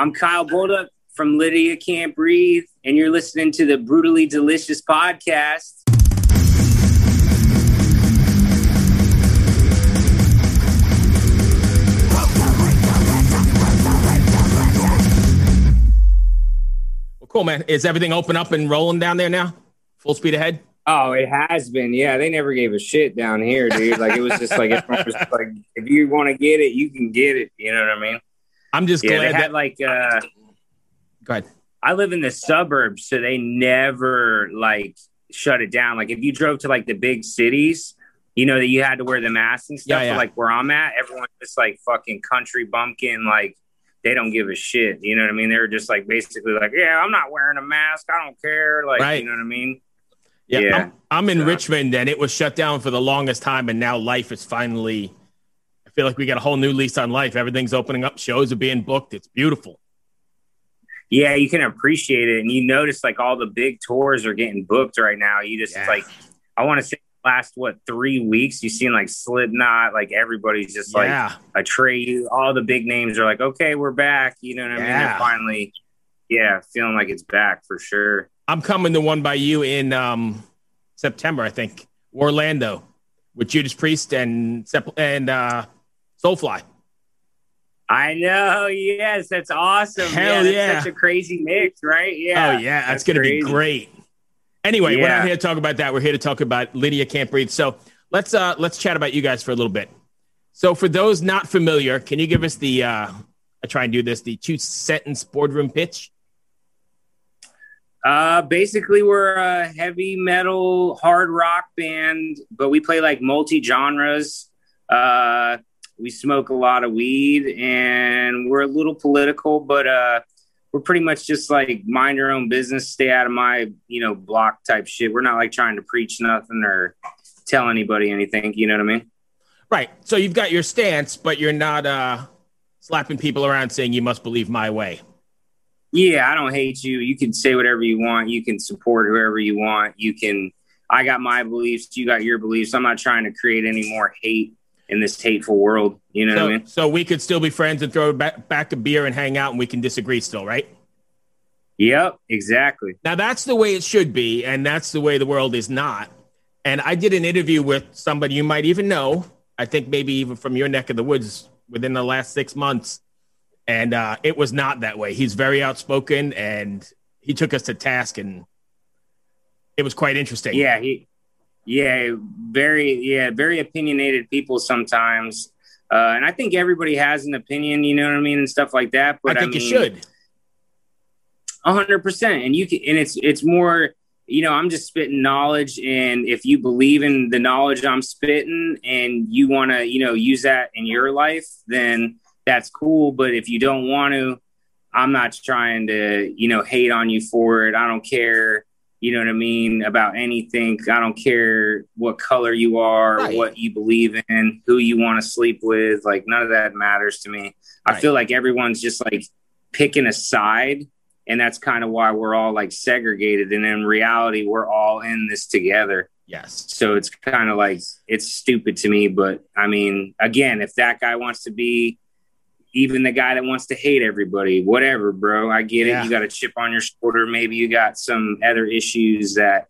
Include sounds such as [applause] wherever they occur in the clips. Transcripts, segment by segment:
I'm Kyle Bolduc from Lydia Can't Breathe, and you're listening to the Brutally Delicious podcast. Well, cool, man. Is everything open up and rolling down there now? Full speed ahead? Oh, it has been. Yeah, they never gave a shit down here, dude. Like it was just like was [laughs] like if you want to get it, you can get it. You know what I mean? I'm just yeah, glad they had that. like uh Go ahead. I live in the suburbs, so they never like shut it down. Like if you drove to like the big cities, you know that you had to wear the mask and stuff. Yeah, yeah. Like where I'm at, everyone's just like fucking country bumpkin. Like they don't give a shit. You know what I mean? They're just like basically like, yeah, I'm not wearing a mask. I don't care. Like Right. you know what I mean? Yeah, Yeah. I'm, I'm in So- Richmond, and it was shut down for the longest time, and now life is finally. Feel like we got a whole new lease on life. Everything's opening up. Shows are being booked. It's beautiful. Yeah, you can appreciate it, and you notice like all the big tours are getting booked right now. You just Yeah. like, I want to say last what three weeks you've seen like Slipknot, like everybody's just like yeah, a Trey, all the big names are like, okay, we're back. You know what I mean? They're finally, yeah, feeling like it's back for sure. I'm coming to one by you in um, September, I think. Orlando with Judas Priest and and uh, Soulfly. I know. Yes, that's awesome. Hell that's yeah. Such a crazy mix, right? Yeah. oh yeah, that's, gonna be great. Anyway, we're not here to talk about that. We're here to talk about Lydia Can't Breathe. So let's uh let's chat about you guys for a little bit. So for those not familiar, can you give us the uh I try and do this, the two sentence boardroom pitch? Uh, basically, we're a heavy metal, hard rock band, but we play like multi genres. Uh, we smoke a lot of weed, and we're a little political, but uh, we're pretty much just like mind your own business, stay out of my you know block type shit. We're not like trying to preach nothing or tell anybody anything. You know what I mean? Right. So you've got your stance, but you're not uh slapping people around saying you must believe my way. Yeah, I don't hate you. You can say whatever you want. You can support whoever you want. You can. I got my beliefs. You got your beliefs. I'm not trying to create any more hate in this hateful world. You know So, what I mean? so we could still be friends and throw back, back a beer and hang out and we can disagree still, right? Yep, exactly. Now that's the way it should be, and that's the way the world is not. And I did an interview with somebody you might even know. I think maybe even from your neck of the woods within the last six months, and uh, it was not that way. He's very outspoken, and he took us to task, and it was quite interesting. Yeah, he. Yeah, very. Yeah, very opinionated people sometimes. Uh, and I think everybody has an opinion, you know what I mean, and stuff like that. But I think mean, you should. A hundred percent. And you can, and it's it's more, you know, I'm just spitting knowledge, and if you believe in the knowledge I'm spitting, and you want to, you know, use that in your life, then that's cool. But if you don't want to, I'm not trying to, you know, hate on you for it. I don't care. You know what I mean about anything. I don't care what color you are, Right. what you believe in, who you want to sleep with. Like none of that matters to me. I feel like everyone's just like picking a side and that's kind of why we're all like segregated and in reality we're all in this together Yes. so it's kind of like it's stupid to me but i mean again if that guy wants to be even the guy that wants to hate everybody whatever bro. I get Yeah. it. You got a chip on your shoulder. Maybe you got some other issues that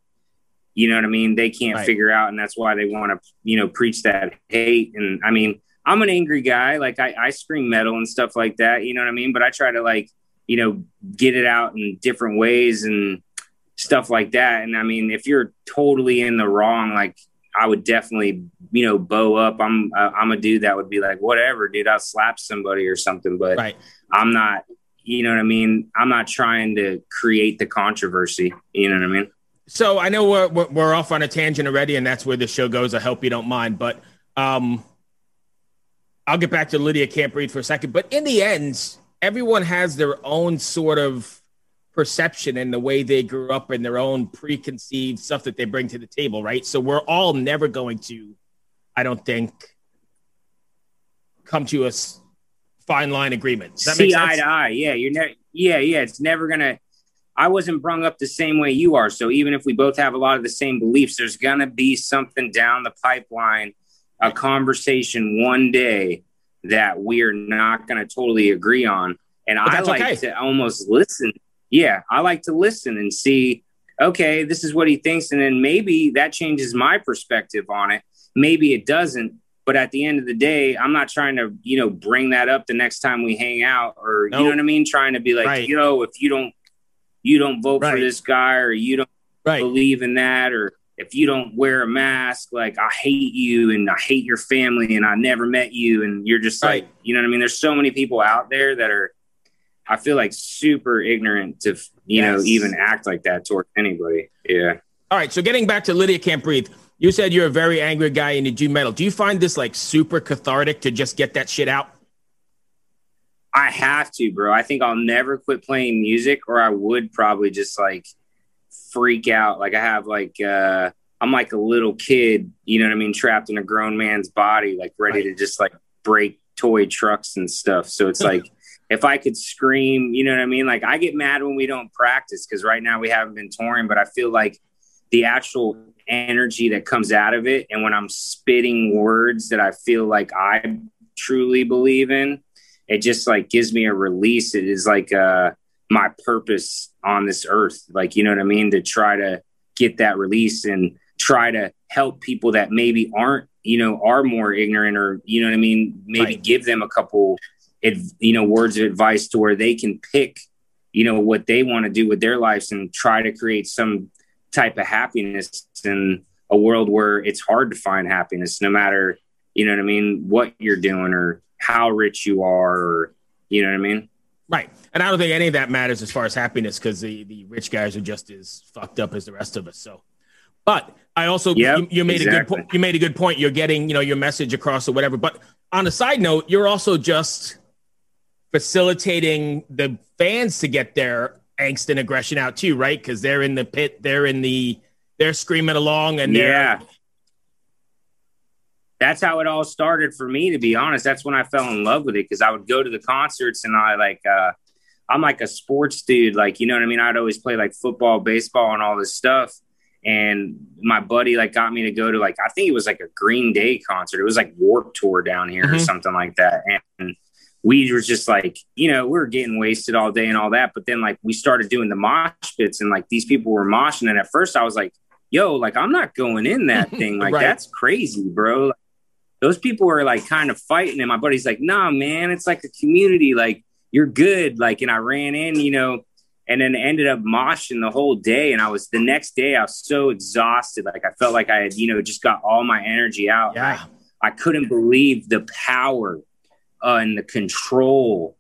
you know what i mean they can't Right. figure out and that's why they want to you know preach that hate. And i mean i'm an angry guy. Like I, I scream metal and stuff like that you know what i mean? But i try to like you know get it out in different ways and stuff like that. And i mean if you're totally in the wrong like i would definitely you know bow up i'm uh, i'm a dude that would be like whatever dude i'll slap somebody or something but Right. i'm not you know what i mean i'm not trying to create the controversy you know what i mean So I know we're, we're off on a tangent already, and that's where the show goes. I hope you don't mind, but um, I'll get back to Lydia Can't Breathe for a second. But in the end, everyone has their own sort of perception and the way they grew up and their own preconceived stuff that they bring to the table, right? So we're all never going to, I don't think, come to a fine line agreement. Does that see eye to eye yeah you're ne- yeah yeah it's never gonna i wasn't brung up the same way you are so even if we both have a lot of the same beliefs there's gonna be something down the pipeline a conversation one day that we're not gonna totally agree on And I like okay. to almost listen. Yeah, I like to listen and see, okay, this is what he thinks. And then maybe that changes my perspective on it. Maybe it doesn't. But at the end of the day, I'm not trying to, you know, bring that up the next time we hang out or, nope. you know what I mean? Trying to be like, right. yo, if you don't, you don't vote right. for this guy or you don't right. believe in that or if you don't wear a mask, like I hate you and I hate your family and I never met you. And you're just like, you know what I mean? There's so many people out there that are, I feel like super ignorant to, you yes. know, even act like that towards anybody. Yeah. All right. So getting back to Lydia Can't Breathe, you said you're a very angry guy and you do metal. Do you find this like super cathartic to just get that shit out? I have to, bro. I think I'll never quit playing music or I would probably just like freak out. Like I have like uh I'm like a little kid, you know what I mean, trapped in a grown man's body, like ready right. to just like break toy trucks and stuff. So it's [laughs] like if I could scream, you know what I mean? Like I get mad when we don't practice because right now we haven't been touring, but I feel like the actual energy that comes out of it and when I'm spitting words that I feel like I truly believe in, it just like gives me a release. It is like uh my purpose on this earth. Like, you know what I mean? To try to get that release and try to help people that maybe aren't, you know, are more ignorant or, you know what I mean? Maybe right. give them a couple, you know, words of advice to where they can pick, you know, what they want to do with their lives and try to create some type of happiness in a world where it's hard to find happiness, no matter, you know what I mean, what you're doing or how rich you are or, you know what I mean? Right. And I don't think any of that matters as far as happiness because the, the rich guys are just as fucked up as the rest of us. So, but I also, yep, you, you, made exactly. a good point. You made a good point. You're getting, you know, your message across or whatever. But on a side note, you're also just facilitating the fans to get their angst and aggression out too, right? Because they're in the pit, they're in the, they're screaming along and yeah. That's how it all started for me to be honest. That's when i fell in love with it because i would go to the concerts and i like uh i'm like a sports dude like you know what i mean? I'd always play like football baseball and all this stuff and my buddy like got me to go to like i think it was like a green day concert. It was like Warped Tour down here mm-hmm. or something like that. And we were just like you know we were getting wasted all day and all that. But then like we started doing the mosh pits and like these people were moshing. And at first i was like yo like i'm not going in that [laughs] thing. Like right. that's crazy bro. Those people were like kind of fighting. And my buddy's like nah man it's like a community. Like you're good. Like and i ran in you know and then ended up moshing the whole day and i was the next day i was so exhausted like i felt like i had you know just got all my energy out yeah. I, I couldn't believe the power uh, and the control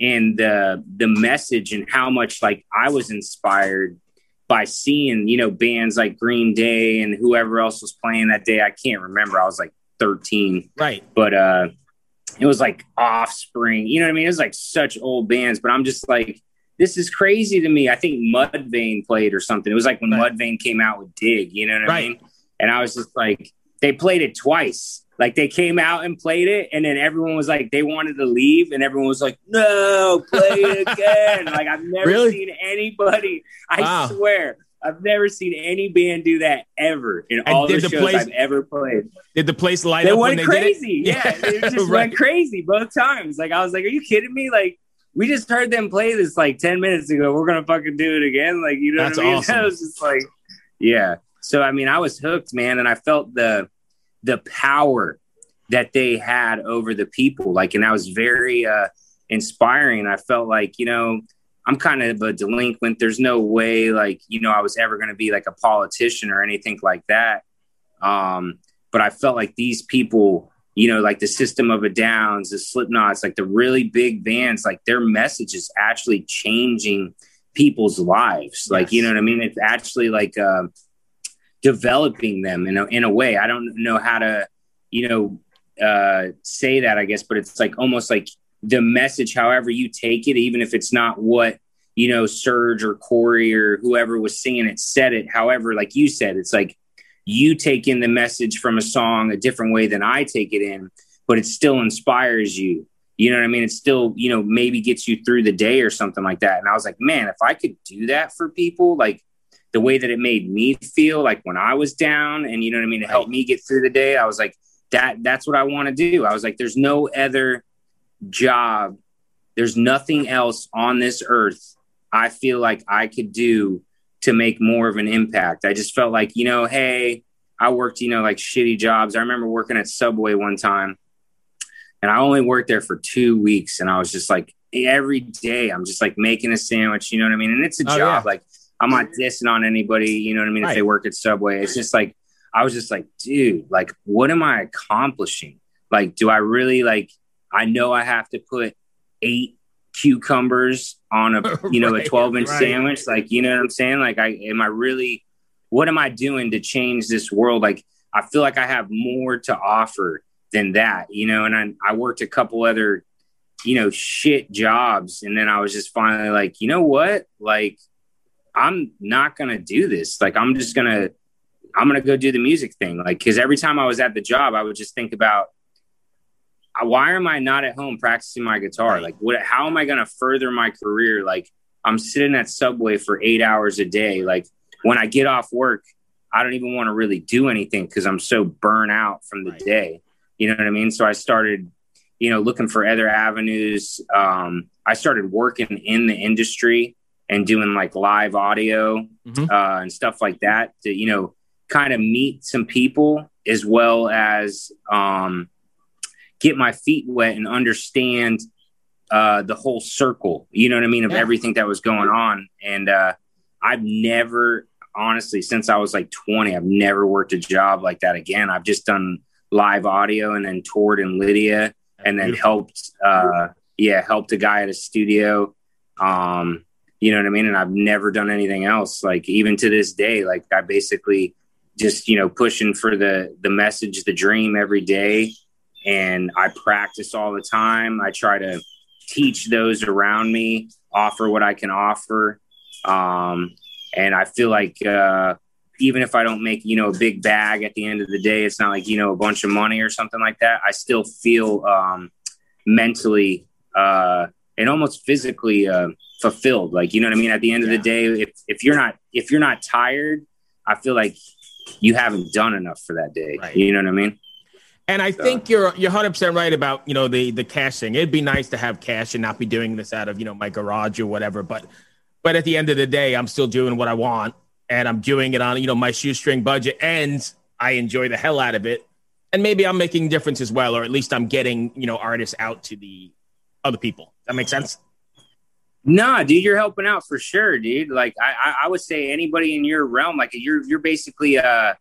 and the the message and how much like i was inspired by seeing you know bands like green day and whoever else was playing that day i can't remember i was like 13. Right. But uh it was like offspring, you know what I mean? It was like such old bands, but I'm just like, this is crazy to me. I think Mudvayne played or something. It was like when right. Mudvayne came out with Dig, you know what right. I mean? And I was just like, they played it twice. Like they came out and played it, and then everyone was like, they wanted to leave, and everyone was like, no, play it again. [laughs] like I've never really? seen anybody. I wow. swear, I've never seen any band do that ever in and all the, the shows place, I've ever played. Did the place light they up? Went they crazy. Yeah, it [laughs] just right. went crazy both times. Like I was like, "Are you kidding me?" Like we just heard them play this like ten minutes ago. We're gonna fucking do it again. Like you know That's what I mean? [laughs] Awesome. I was just like, yeah. So I mean, I was hooked, man, and I felt the the power that they had over the people. Like, and I was very uh, inspiring. I felt like you know I'm kind of a delinquent. There's no way, like, you know, I was ever going to be like a politician or anything like that. Um, but I felt like these people, you know, like the System of a Downs, the Slipknots, like the really big bands, like their message is actually changing people's lives. Yes. Like, you know what I mean? It's actually like uh, developing them in a, in a way. I don't know how to, you know, uh, say that, I guess, but it's like almost like the message, however you take it, even if it's not what you know Serj or Corey or whoever was singing it said it. However, like you said, it's like you take in the message from a song a different way than I take it in, but it still inspires you. You know what I mean? It still, you know, maybe gets you through the day or something like that. And I was like, man, if I could do that for people, like the way that it made me feel, like when I was down, and you know what I mean, to help me get through the day, I was like, that that's what I want to do. I was like, there's no other job there's nothing else on this earth I feel like I could do to make more of an impact. I just felt like, you know, hey, I worked, you know, like shitty jobs. I remember working at Subway one time and I only worked there for two weeks. And I was just like, every day I'm just like making a sandwich, you know what I mean? And it's a oh, job. Yeah. Like, I'm not dissing on anybody, you know what I mean? Right. If they work at Subway, it's just like, I was just like, dude, like, what am I accomplishing? Like, do I really like, I know I have to put eight cucumbers on a, [laughs] you know, right, a 12 inch right. sandwich. Like, you know what I'm saying? Like, I, am I really, what am I doing to change this world? Like, I feel like I have more to offer than that, you know, and I, I worked a couple other, you know, shit jobs. And then I was just finally like, you know what? Like, I'm not going to do this. Like, I'm just going to, I'm going to go do the music thing. Like, cause every time I was at the job, I would just think about, why am I not at home practicing my guitar? Like, what, how am I going to further my career? Like, I'm sitting at Subway for eight hours a day. Like, when I get off work, I don't even want to really do anything because I'm so burnt out from the right. day. You know what I mean? So I started, you know, looking for other avenues. Um, I started working in the industry and doing like live audio mm-hmm. uh, and stuff like that to, you know, kind of meet some people as well as um, get my feet wet and understand uh, the whole circle, you know what I mean, of yeah. everything that was going on. And uh, I've never, honestly, since I was like 20, I've never worked a job like that again. I've just done live audio and then toured in Lydia and then helped, uh, yeah, helped a guy at a studio. Um, you know what I mean? And I've never done anything else. Like even to this day, like I basically just, you know, pushing for the, the message, the dream every day. And I practice all the time. I try to teach those around me, offer what I can offer. Um, and I feel like, uh, even if I don't make, you know, a big bag at the end of the day, it's not like, you know, a bunch of money or something like that. I still feel um, mentally uh, and almost physically uh, fulfilled. Like, you know what I mean? At the end yeah. of the day, if, if you're not, if you're not tired, I feel like you haven't done enough for that day. Right. You know what I mean? And I so. think you're you're 100 percent right about you know the the cash thing. It'd be nice to have cash and not be doing this out of you know my garage or whatever. But but at the end of the day, I'm still doing what I want and I'm doing it on, you know, my shoestring budget and I enjoy the hell out of it. And maybe I'm making a difference as well, or at least I'm getting, you know, artists out to the other people. That makes sense? Nah, dude, you're helping out for sure, dude. Like I, I would say anybody in your realm, like you're you're basically uh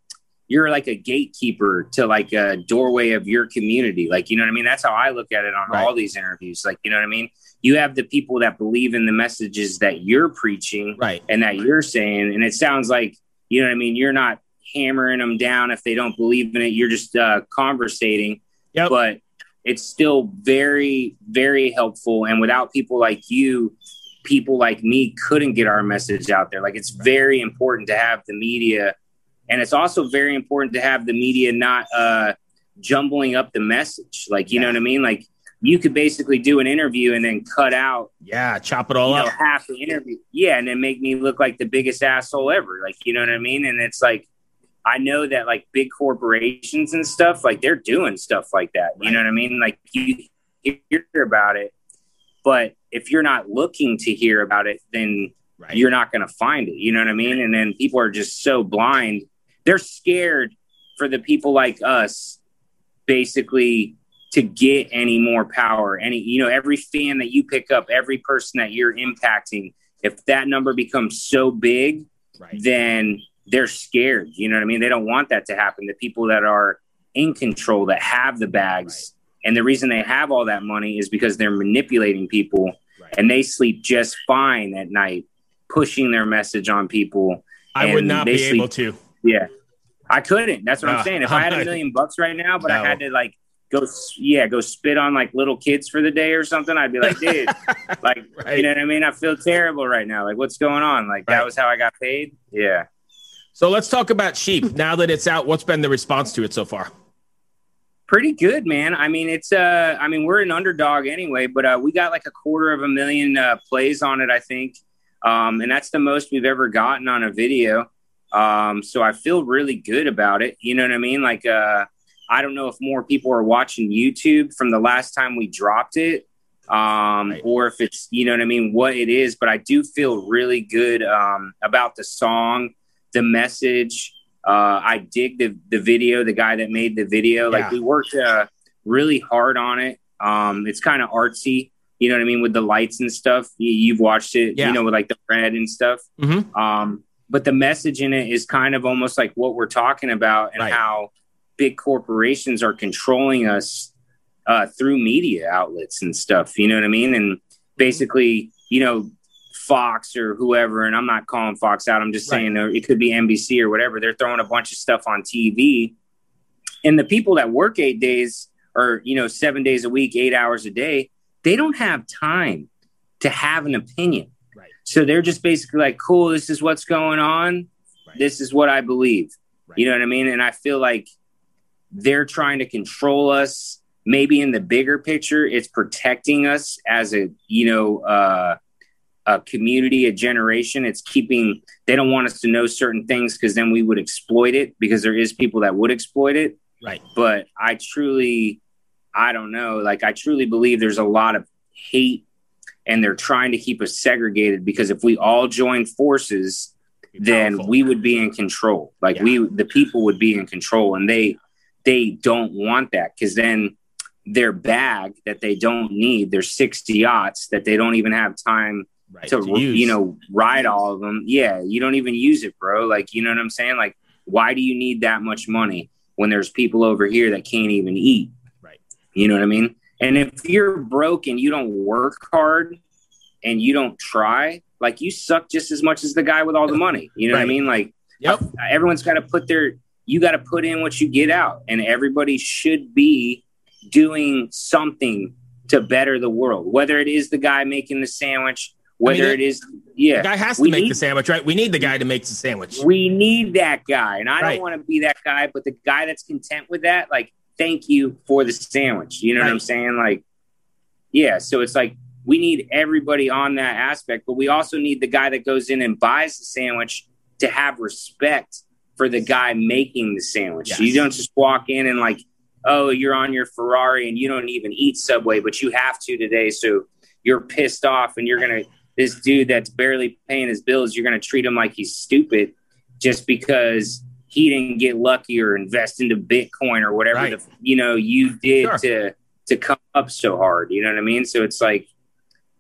you're like a gatekeeper to like a doorway of your community. Like, you know what I mean? That's how I look at it on right. all these interviews. Like, you know what I mean? you have the people that believe in the messages that you're preaching right and that you're saying and it sounds like you know what i mean you're not hammering them down if they don't believe in it you're just uh conversating yep. but it's still very very helpful and without people like you people like me couldn't get our message out there like it's very important to have the media and it's also very important to have the media not uh jumbling up the message. Like you yeah. know what i mean? Like you could basically do an interview and then cut out yeah chop it all up know, half the interview. Yeah and then make me look like the biggest asshole ever. Like you know what i mean? And it's like i know that like big corporations and stuff like they're doing stuff like that. You know what i mean? Like you hear about it but if you're not looking to hear about it then right. you're not going to find it. You know what i mean? And then people are just so blind they're scared for the people like us basically to get any more power any you know every fan that you pick up every person that you're impacting if that number becomes so big right. then they're scared you know what i mean they don't want that to happen the people that are in control that have the bags right. and the reason they have all that money is because they're manipulating people right. and they sleep just fine at night pushing their message on people i would not be sleep, able to yeah i couldn't. That's what i'm saying. If i had a million bucks right now but no. i had to like go yeah go spit on like little kids for the day or something i'd be like dude [laughs] like right. you know what i mean? I feel terrible right now. Like what's going on? Like right. that was how i got paid? Yeah. So let's talk about sheep. Now that it's out what's been the response to it so far? Pretty good man. I mean it's uh i mean we're an underdog anyway but uh we got like a quarter of a million uh plays on it i think. Um and that's the most we've ever gotten on a video um so i feel really good about it you know what i mean like uh I don't know if more people are watching YouTube from the last time we dropped it, um, right. or if it's you know what I mean, what it is. But I do feel really good um, about the song, the message. Uh, I dig the the video. The guy that made the video, yeah. like we worked uh, really hard on it. Um, it's kind of artsy, you know what I mean, with the lights and stuff. You, have watched it, yeah. you know, with like the red and stuff. Mm-hmm. Um, but the message in it is kind of almost like what we're talking about and right. how big corporations are controlling us uh, through media outlets and stuff. You know what I mean? And basically, you know, Fox or whoever, and I'm not calling Fox out. I'm just right. saying it could be NBC or whatever. They're throwing a bunch of stuff on TV, and the people that work eight days or you know seven days a week, eight hours a day, they don't have time to have an opinion. So they're just basically like, "Cool, this is what's going on. Right. This is what I believe." Right. You know what I mean? And I feel like they're trying to control us maybe in the bigger picture it's protecting us as a you know uh, a community a generation it's keeping they don't want us to know certain things because then we would exploit it because there is people that would exploit it right but i truly i don't know like i truly believe there's a lot of hate and they're trying to keep us segregated because if we all join forces then we would be in control like yeah. we the people would be in control and they they don't want that because then their bag that they don't need, their 60 yachts that they don't even have time right, to, to you know, ride all of them. Yeah, you don't even use it, bro. Like, you know what I'm saying? Like, why do you need that much money when there's people over here that can't even eat? Right. You know what I mean? And if you're broke and you don't work hard and you don't try, like you suck just as much as the guy with all the money. You know right. what I mean? Like, yep. everyone's got to put their, you got to put in what you get out, and everybody should be doing something to better the world, whether it is the guy making the sandwich, whether I mean, it, is, yeah, the guy has to make need, the sandwich, right? We need the guy to make the sandwich. We need that guy, and I right. don't want to be that guy, but the guy that's content with that, like, thank you for the sandwich. You know right. what I'm saying? Like, yeah. So it's like we need everybody on that aspect, but we also need the guy that goes in and buys the sandwich to have respect for the guy making the sandwich. Yes. You don't just walk in and like oh, you're on your Ferrari and you don't even eat Subway, but you have to today. So you're pissed off and you're going to, this dude that's barely paying his bills, you're going to treat him like he's stupid just because he didn't get lucky or invest into Bitcoin or whatever, right. the, you know, you did sure. to, to come up so hard. You know what I mean? So it's like,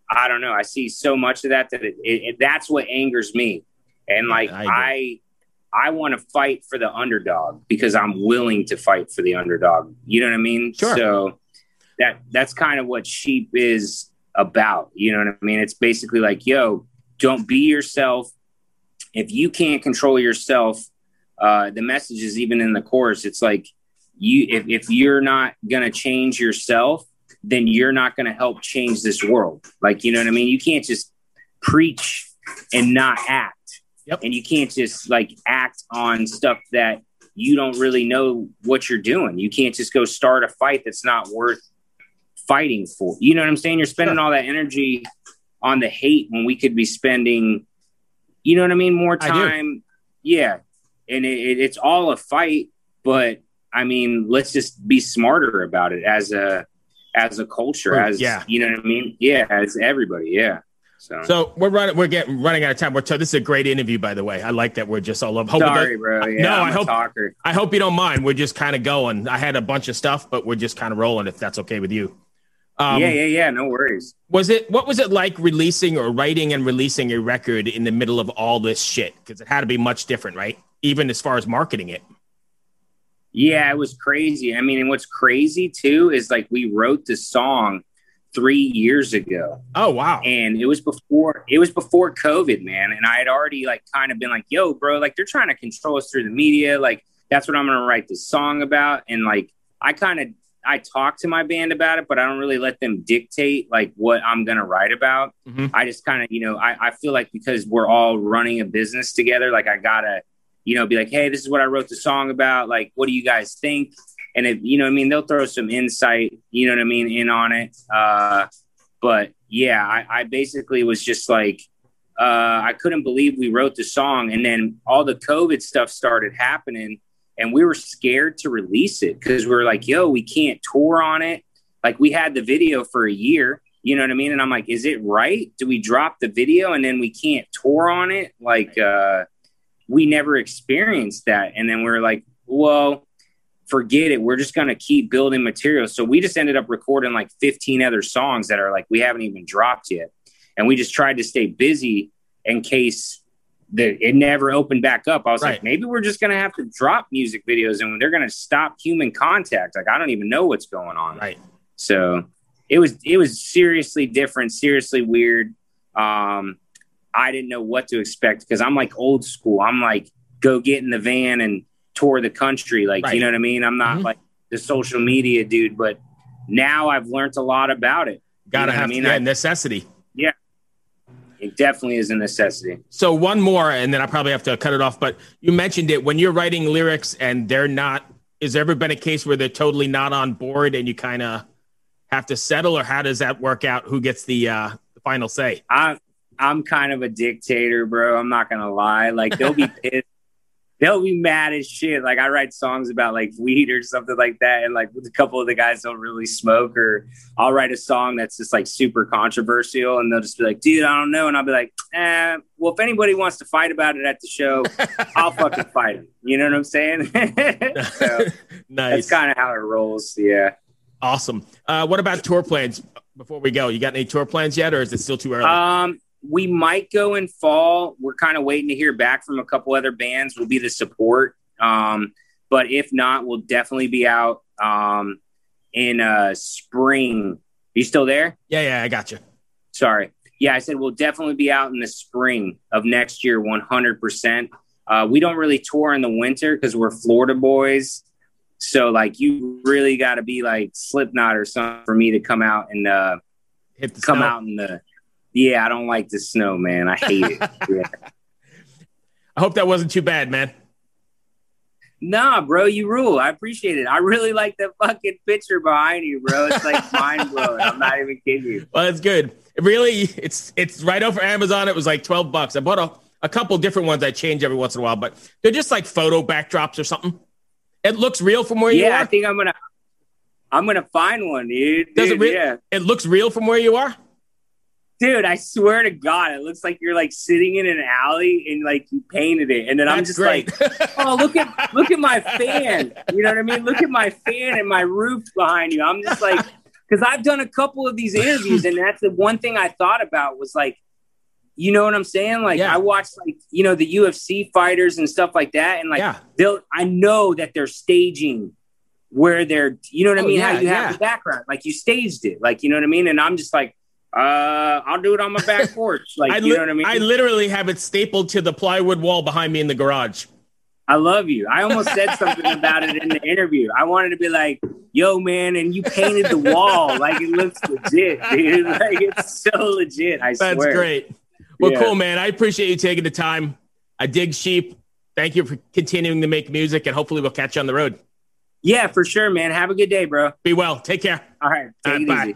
I don't know. I see so much of that that it, it, that's what angers me. And like, I, I I want to fight for the underdog because I'm willing to fight for the underdog. You know what I mean? Sure. So that that's kind of what sheep is about. You know what I mean? It's basically like, yo, don't be yourself. If you can't control yourself, uh, the message is even in the chorus. It's like you if, if you're not gonna change yourself, then you're not gonna help change this world. Like, you know what I mean? You can't just preach and not act Yep. And you can't just like act on stuff that you don't really know what you're doing. You can't just go start a fight that's not worth fighting for. You know what I'm saying? You're spending all that energy on the hate when we could be spending, you know what I mean, more time. Yeah. And it, it, it's all a fight, but I mean, let's just be smarter about it as a as a culture, as yeah. you know what I mean? Yeah, as everybody. Yeah. So, so we're running. We're getting running out of time. We're t- this is a great interview, by the way. I like that we're just all over. Sorry, bro. Yeah, no, I'm i hope. Talker. I hope you don't mind. We're just kind of going. I had a bunch of stuff, but we're just kind of rolling. If that's okay with you. Um, yeah, yeah, yeah. No worries. Was it? What was it like releasing or writing and releasing a record in the middle of all this shit? Because it had to be much different, right? Even as far as marketing it. Yeah, it was crazy. I mean, and what's crazy too is like we wrote the song three years ago. Oh wow! And it was before it was before COVID, man. And I had already like kind of been like, "Yo, bro, like they're trying to control us through the media. Like that's what I'm gonna write this song about." And like I kind of I talk to my band about it, but I don't really let them dictate like what I'm gonna write about. Mm-hmm. I just kind of you know I, I feel like because we're all running a business together, like I gotta you know be like, "Hey, this is what I wrote the song about. Like, what do you guys think?" and if you know, I mean, they'll throw some insight, you know what I mean, in on it. Uh, but yeah, I, I basically was just like, uh, I couldn't believe we wrote the song, and then all the COVID stuff started happening, and we were scared to release it because we were like, yo, we can't tour on it. Like we had the video for a year, You know what I mean? And I'm like, is it right? Do we drop the video and then we can't tour on it? Like, uh, we never experienced that. And then we're like, well, forget it. We're just going to keep building material. So we just ended up recording like 15 other songs that are like, we haven't even dropped yet. And we just tried to stay busy in case that it never opened back up. I was right. like, maybe we're just going to have to drop music videos and they're going to stop human contact. Like, I don't even know what's going on. Right. So it was, it was seriously different, seriously weird. Um, I didn't know what to expect because I'm like old school. I'm like, go get in the van and tour the country. Like, right. you know what I mean? I'm not mm-hmm. like the social media dude, but now I've learned a lot about it. Gotta you know have I mean? yeah, necessity. Yeah. It definitely is a necessity. So one more, and then I probably have to cut it off. But you mentioned it when you're writing lyrics and they're not. Is there ever been a case where they're totally not on board and you kind of have to settle, or how does that work out? Who gets the uh, the final say? I I'm kind of a dictator, bro. I'm not gonna lie. Like they'll be [laughs] pissed they'll be mad as shit. Like I write songs about like weed or something like that, and like with a couple of the guys don't really smoke, or I'll write a song that's just like super controversial, and they'll just be like, "Dude, I don't know," and I'll be like, "Eh, well, if anybody wants to fight about it at the show, [laughs] I'll fucking fight them." You know what I'm saying? [laughs] so nice. That's kind of how it rolls. Yeah. Awesome. Uh, what about tour plans? Before we go, you got any tour plans yet, or is it still too early? Um, we might go in fall. We're kind of waiting to hear back from a couple other bands. We'll be the support. Um, but if not, we'll definitely be out um, in uh, spring. Are you still there? Yeah, yeah, I got you. Sorry. Yeah, I said we'll definitely be out in the spring of next year, 100%. Uh, we don't really tour in the winter because we're Florida boys. So, like, you really got to be like Slipknot or something for me to come out and uh, come snow. out in the yeah, I don't like the snow, man. I hate it. [laughs] Yeah. I hope that wasn't too bad, man. Nah, bro, you rule. I appreciate it. I really like the fucking picture behind you, bro. It's like [laughs] mind blowing. I'm not even kidding you. Well, it's good. It really, it's it's right over Amazon. It was like twelve bucks. I bought a, a couple different ones. I change every once in a while, but they're just like photo backdrops or something. It looks real from where yeah, you are. Yeah, I think I'm gonna I'm gonna find one, dude. Does dude, it? Re- yeah, it looks real from where you are. Dude, I swear to God, it looks like you're like sitting in an alley and like you painted it, and then That's I'm just great. like, oh, look at look at my fan. You know what I mean? Look at my fan and my roof behind you. I'm just like, [laughs] because I've done a couple of these interviews, and that's the one thing I thought about was like, you know what I'm saying? Like yeah. I watched like you know the UFC fighters and stuff like that, and like yeah. they'll I know that they're staging where they're you know what I oh, mean? Yeah, How you have the background, like you staged it, like you know what I mean? And I'm just like uh, I'll do it on my back [laughs] porch. Like, I li- you know what I mean? I literally have it stapled to the plywood wall behind me in the garage. I love you. I almost said something about it in the interview. I wanted to be like, yo, man, and you painted the wall. Like, it looks legit, dude. [laughs] Like, it's so legit. I That's swear. great. Well, yeah. cool, man. I appreciate you taking the time. I dig sheep. Thank you for continuing to make music, and hopefully, we'll catch you on the road. Yeah, for sure, man. Have a good day, bro. Be well. Take care. All right. Take bye. Easy.